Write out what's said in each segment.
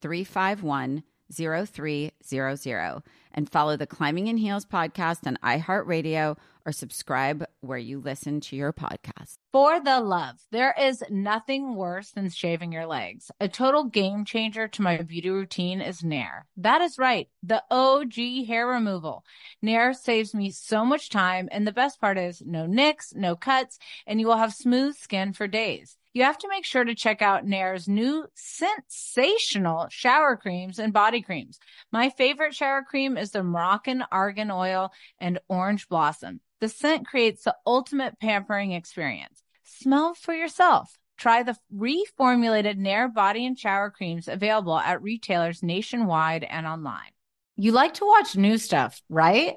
351 0300 and follow the Climbing in Heels podcast on iHeartRadio or subscribe where you listen to your podcast. For the love, there is nothing worse than shaving your legs. A total game changer to my beauty routine is Nair. That is right, the OG hair removal. Nair saves me so much time, and the best part is no nicks, no cuts, and you will have smooth skin for days you have to make sure to check out Nair's new sensational shower creams and body creams. My favorite shower cream is the Moroccan Argan Oil and Orange Blossom. The scent creates the ultimate pampering experience. Smell for yourself. Try the reformulated Nair body and shower creams available at retailers nationwide and online. You like to watch new stuff, right?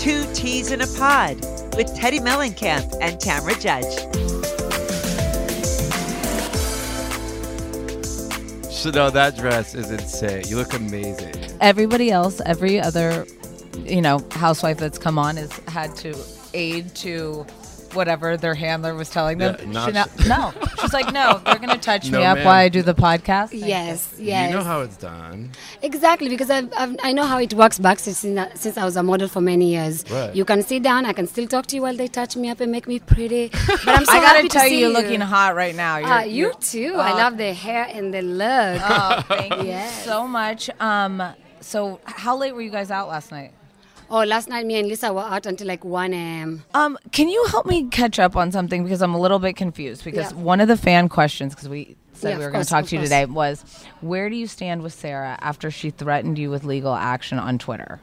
Two T's in a Pod with Teddi Mellencamp and Tamra Judge. Chanel, that dress is insane. You look amazing. Everybody else, every other, you know, housewife that's come on has had to aid to whatever their handler was telling them. Yeah, Chanel, no, she's like, no, they're gonna touch No, me up ma'am. while I do the podcast. Thank Yes, yes. You know how it's done. exactly, because I've, I've, I know how it works backstage since, I- since I was a model for many years. Right. You can sit down, I can still talk to you while they touch me up and make me pretty. But I'm so I gotta happy tell to you, see you're looking hot right now. You're, Ah, you you're- too. I Uh, love the hair and the look. Oh, thank you Yes. so much. Um, so how late were you guys out last night? Oh, last night me and Lesa were out until like 1 a.m. Um, can you help me catch up on something because I'm a little bit confused because Yeah. one of the fan questions because we said Yeah, we were going to talk to you course. today was where do you stand with Sarah after she threatened you with legal action on Twitter?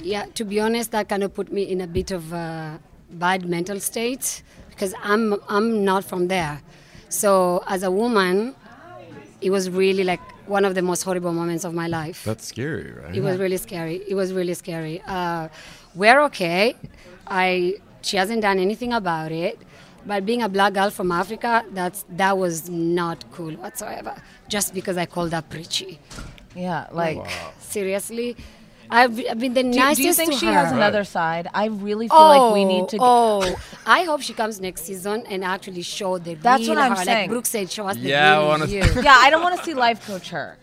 Yeah, to be honest, that kind of put me in a bit of a bad mental state because I'm I'm not from there. So as a woman, it was really like one of the most horrible moments of my life. That's scary, right? It was really scary. It was really scary. Uh, we're okay. I she hasn't done anything about it. But being a black girl from Africa, that's that was not cool whatsoever. Just because I called her preachy. Yeah, like. Seriously, I've, I've been the Do, nicest do you think to she her. has another side? I really feel like we need oh, to. Oh, I hope she comes next season and actually show the That's real what I'm her. saying. Like Brooke said, show us the Yeah, I real wanna- you. yeah, I don't want to see life coach her.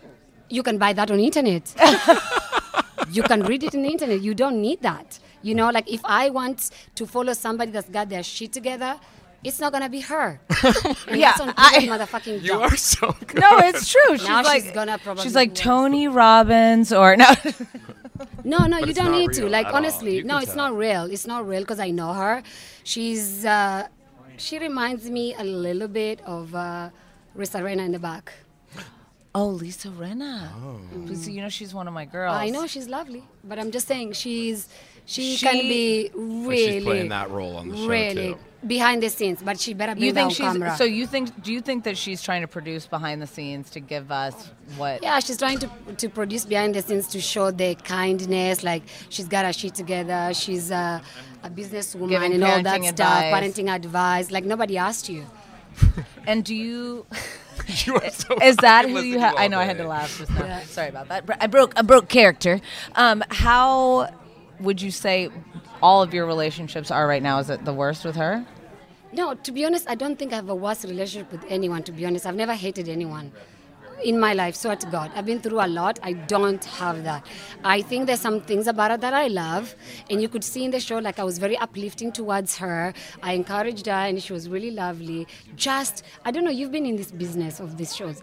you can buy that on internet. you can read it on the internet. You don't need that. You know, like if I want to follow somebody that's got their shit together, it's not gonna be her. Yeah, that's on I- Google's motherfucking You job. are so good. No, it's true. She's Now like, she's gonna probably she's like. Tony Robbins or no. No, no, you don't need to. Like honestly, no, it's tell. not real. It's not real because I know her. She's uh, she reminds me a little bit of uh, Risa Rena in the back. Oh, Lisa Rinna. Oh. Because, You know, she's one of my girls. I know she's lovely, but I'm just saying she's she, She- can be really she's playing that role on the show really too. behind the scenes, but she better be You think on she's camera. so? You think? Do you think that she's trying to produce behind the scenes to give us what? Yeah, she's trying to to produce behind the scenes to show the kindness. Like she's got her shit together. She's a, a businesswoman Giving and all that parenting stuff. Parenting advice. Like nobody asked you. And do you? You are so Is that who you listening have? I know I had to laugh just now. Yeah. Sorry about that. I broke. I broke character. Um, how would you say all of your relationships are right now? Is it the worst with her? No, to be honest, I don't think I have a worse relationship with anyone. To be honest, I've never hated anyone in my life. Swear to God, I've been through a lot. I don't have that. I think there's some things about her that I love, and you could see in the show like I was very uplifting towards her. I encouraged her, and she was really lovely. Just I don't know. You've been in this business of these shows.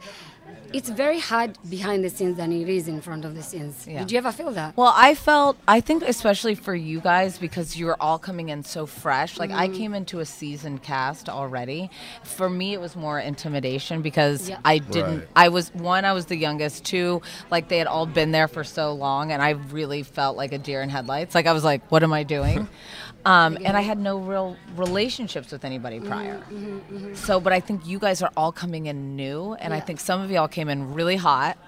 It's very hard behind the scenes than it is in front of the scenes. Yeah. Did you ever feel that? Well, I felt, I think especially for you guys, because you were all coming in so fresh. Like, Mm-hmm. I came into a seasoned cast already. For me, it was more intimidation because Yeah. I didn't, Right. I was, one, I was the youngest. Two, like, they had all been there for so long, and I really felt like a deer in headlights. Like, I was like, what am I doing? Um, and I had no real relationships with anybody Mm-hmm, prior. So, but I think you guys are all coming in new, and I think some of y'all came in really hot.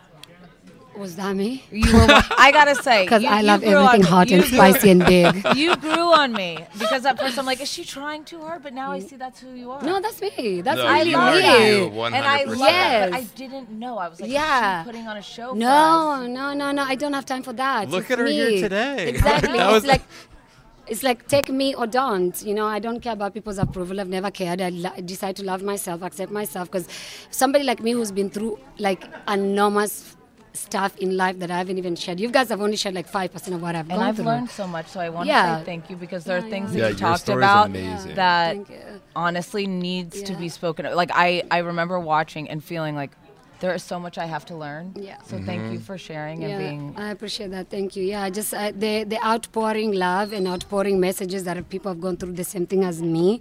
Was that me? You were, I gotta say, Because I love everything hot and spicy and big. You grew on me because at first I'm like, is she trying too hard? But now I see that's who you are. No, that's me. That's No, I really you love are you, me. 100%. And I love Yes. that, but I didn't know. I was like, Yeah. is she putting on a show? for No, us? no, no, no. I don't have time for that. Look It's at her me. here today. Exactly. That it's was- like it's like take me or don't. You know, I don't care about people's approval. I've never cared. I lo- decide to love myself, accept myself. Because somebody like me who's been through like enormous stuff in life that I haven't even shared. You guys have only shared like five percent of what I've And gone I've through. learned so much, so I want to say thank you because there are things yeah. that Yeah, you talked about amazing. that honestly needs to be spoken. of. Like I, I remember watching and feeling like there is so much I have to learn. Yeah. So thank you for sharing and Yeah, being. I appreciate that. Thank you. Yeah, I just uh, the the outpouring love and outpouring messages that people have gone through the same thing as me.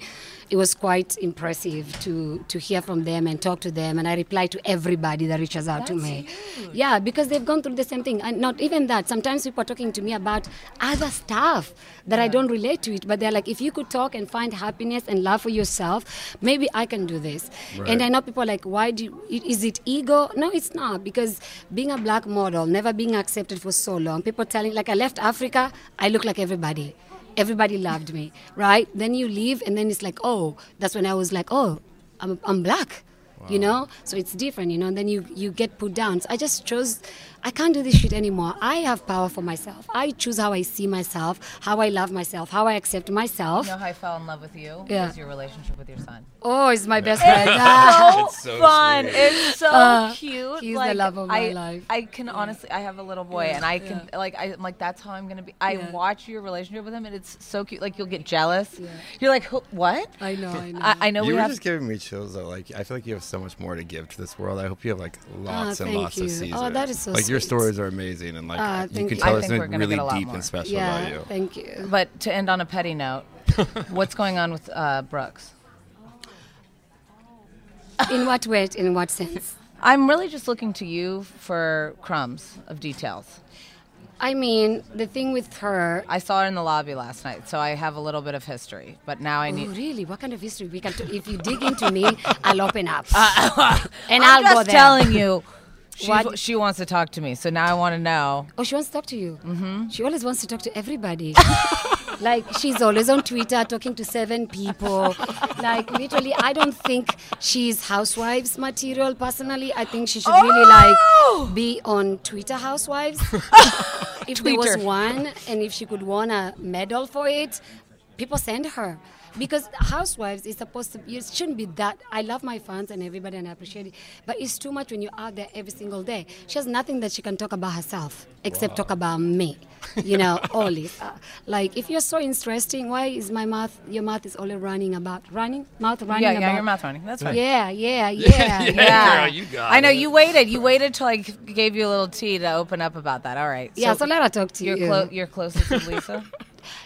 It was quite impressive to to hear from them and talk to them. And I reply to everybody that reaches out to me. Yeah, because they've gone through the same thing. And not even that. Sometimes people are talking to me about other stuff that I don't relate to it. But they're like, if you could talk and find happiness and love for yourself, maybe I can do this. And I know people are like, why do you, is it ego? No, it's not. Because being a black model, never being accepted for so long, people telling, like, I left Africa, I look like everybody. Everybody loved me, right? Then you leave, and then it's like, oh, that's when I was like, oh, I'm, I'm black. You know, so it's different, you know. And then you you get put down. So I just chose. I can't do this shit anymore. I have power for myself. I choose how I see myself, how I love myself, how I accept myself. You know how I fell in love with you? Yeah. Is your relationship with your son. Oh, he's my best friend. Ah. so, It's so fun. sweet. It's so Uh, cute. he's the love of my I, life. I can honestly, I have a little boy, and I can like, I, am like, that's how I'm gonna be. I Yeah. watch your relationship with him, and it's so cute. Like you'll get jealous. You're like, "Who- what? I know, I know. I, I know you we were have. just giving me chills though. Like I feel like you have so much more to give to this world. I hope you have like lots and Ah, lots you. of seasons. Oh, that is so Like your stories are amazing, and like Ah, you can tell I us something really get a lot deep more. and special yeah, about you. thank you. But to end on a petty note, what's going on with uh, Brooks? In what way? In what sense? I'm really just looking to you for crumbs of details. I mean, the thing with her. I saw her in the lobby last night, so I have a little bit of history. But now I Oh, need. really? What kind of history? We can. T- if you dig into me, I'll open up, and I'm I'll just go there. telling you. She, she wants to talk to me, so now I want to know. Oh, she wants to talk to you. Mm-hmm. She always wants to talk to everybody. like she's always on Twitter talking to seven people. like literally, I don't think she's housewives material. Personally, I think she should really Oh! like be on Twitter Housewives. if there was one, and if she could win a medal for it. People send her because housewives is supposed to it shouldn't be that i love my fans and everybody and i appreciate it but it's too much when you're out there every single day she has nothing that she can talk about herself except talk about me you know only uh, like if you're so interesting why is my mouth your mouth is only running about running mouth running yeah, about yeah, your mouth running. That's fine. yeah yeah yeah Yeah, Girl, you got I know it. you waited. You waited till i gave you a little tea to open up about that. All right. yeah so let her talk to you're you clo- you're closest to Lesa.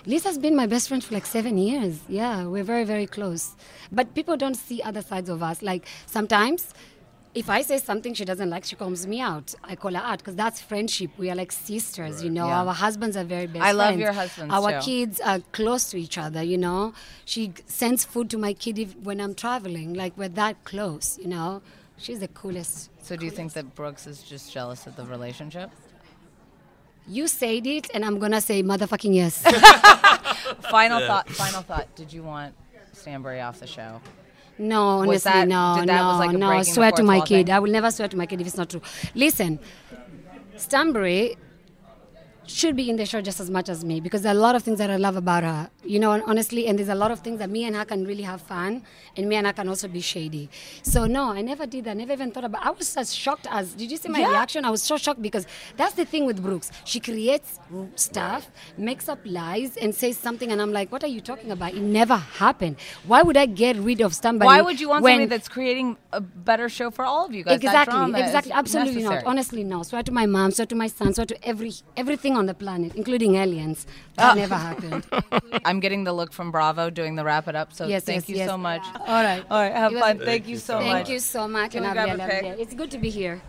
Lesa's been my best friend for like seven years. Yeah, we're very, very close. But people don't see other sides of us. Like sometimes, if I say something she doesn't like, she calls me out. I call her out because that's friendship. We are like sisters, you know. Yeah. Our husbands are very best I love friends. your husbands, Our too. kids are close to each other, you know. She sends food to my kid if, when I'm traveling. Like we're that close, you know. She's the coolest. So do you think that Brooks is just jealous of the relationship? You said it, and I'm gonna say motherfucking yes. Final thought. Final thought. Did you want Stanbury off the show? No, Was honestly, that- no, did that no, was like a no. breaking Swear to my kid. thing? I will never swear to my kid if it's not true. Listen, Stanbury should be in the show just as much as me because there are a lot of things that I love about her. You know, and honestly, and there's a lot of things that me and her can really have fun, and me and her can also be shady. So no, I never did that. Never even thought about. I was as shocked as. Did you see my Yeah. reaction? I was so shocked because that's the thing with Brooks. She creates stuff, makes up lies, and says something, and I'm like, what are you talking about? It never happened. Why would I get rid of somebody? Why would you want somebody that's creating a better show for all of you guys? Exactly, exactly, absolutely not. Honestly, no. Swear to my mom, swear to my son, swear to every everything on the planet, including aliens. That oh. never happened. I'm getting the look from Bravo doing the wrap it up. So Yes, thank yes, you yes. so much. All right. All right. Have was- fun. Thank, you so much. Thank you so much, Can and we I grab really a pic? it. It's good to be here.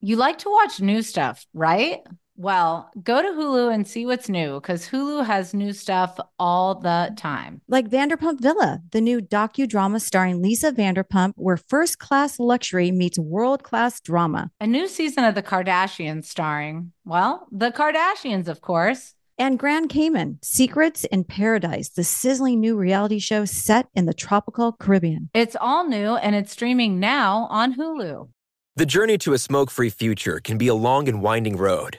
You like to watch new stuff, right? Well, go to Hulu and see what's new because Hulu has new stuff all the time. Like Vanderpump Villa, the new docudrama starring Lisa Vanderpump, where first class luxury meets world class drama. A new season of The Kardashians starring, well, the Kardashians, of course. And Grand Cayman, Secrets in Paradise, the sizzling new reality show set in the tropical Caribbean. It's all new and it's streaming now on Hulu. The journey to a smoke free future can be a long and winding road,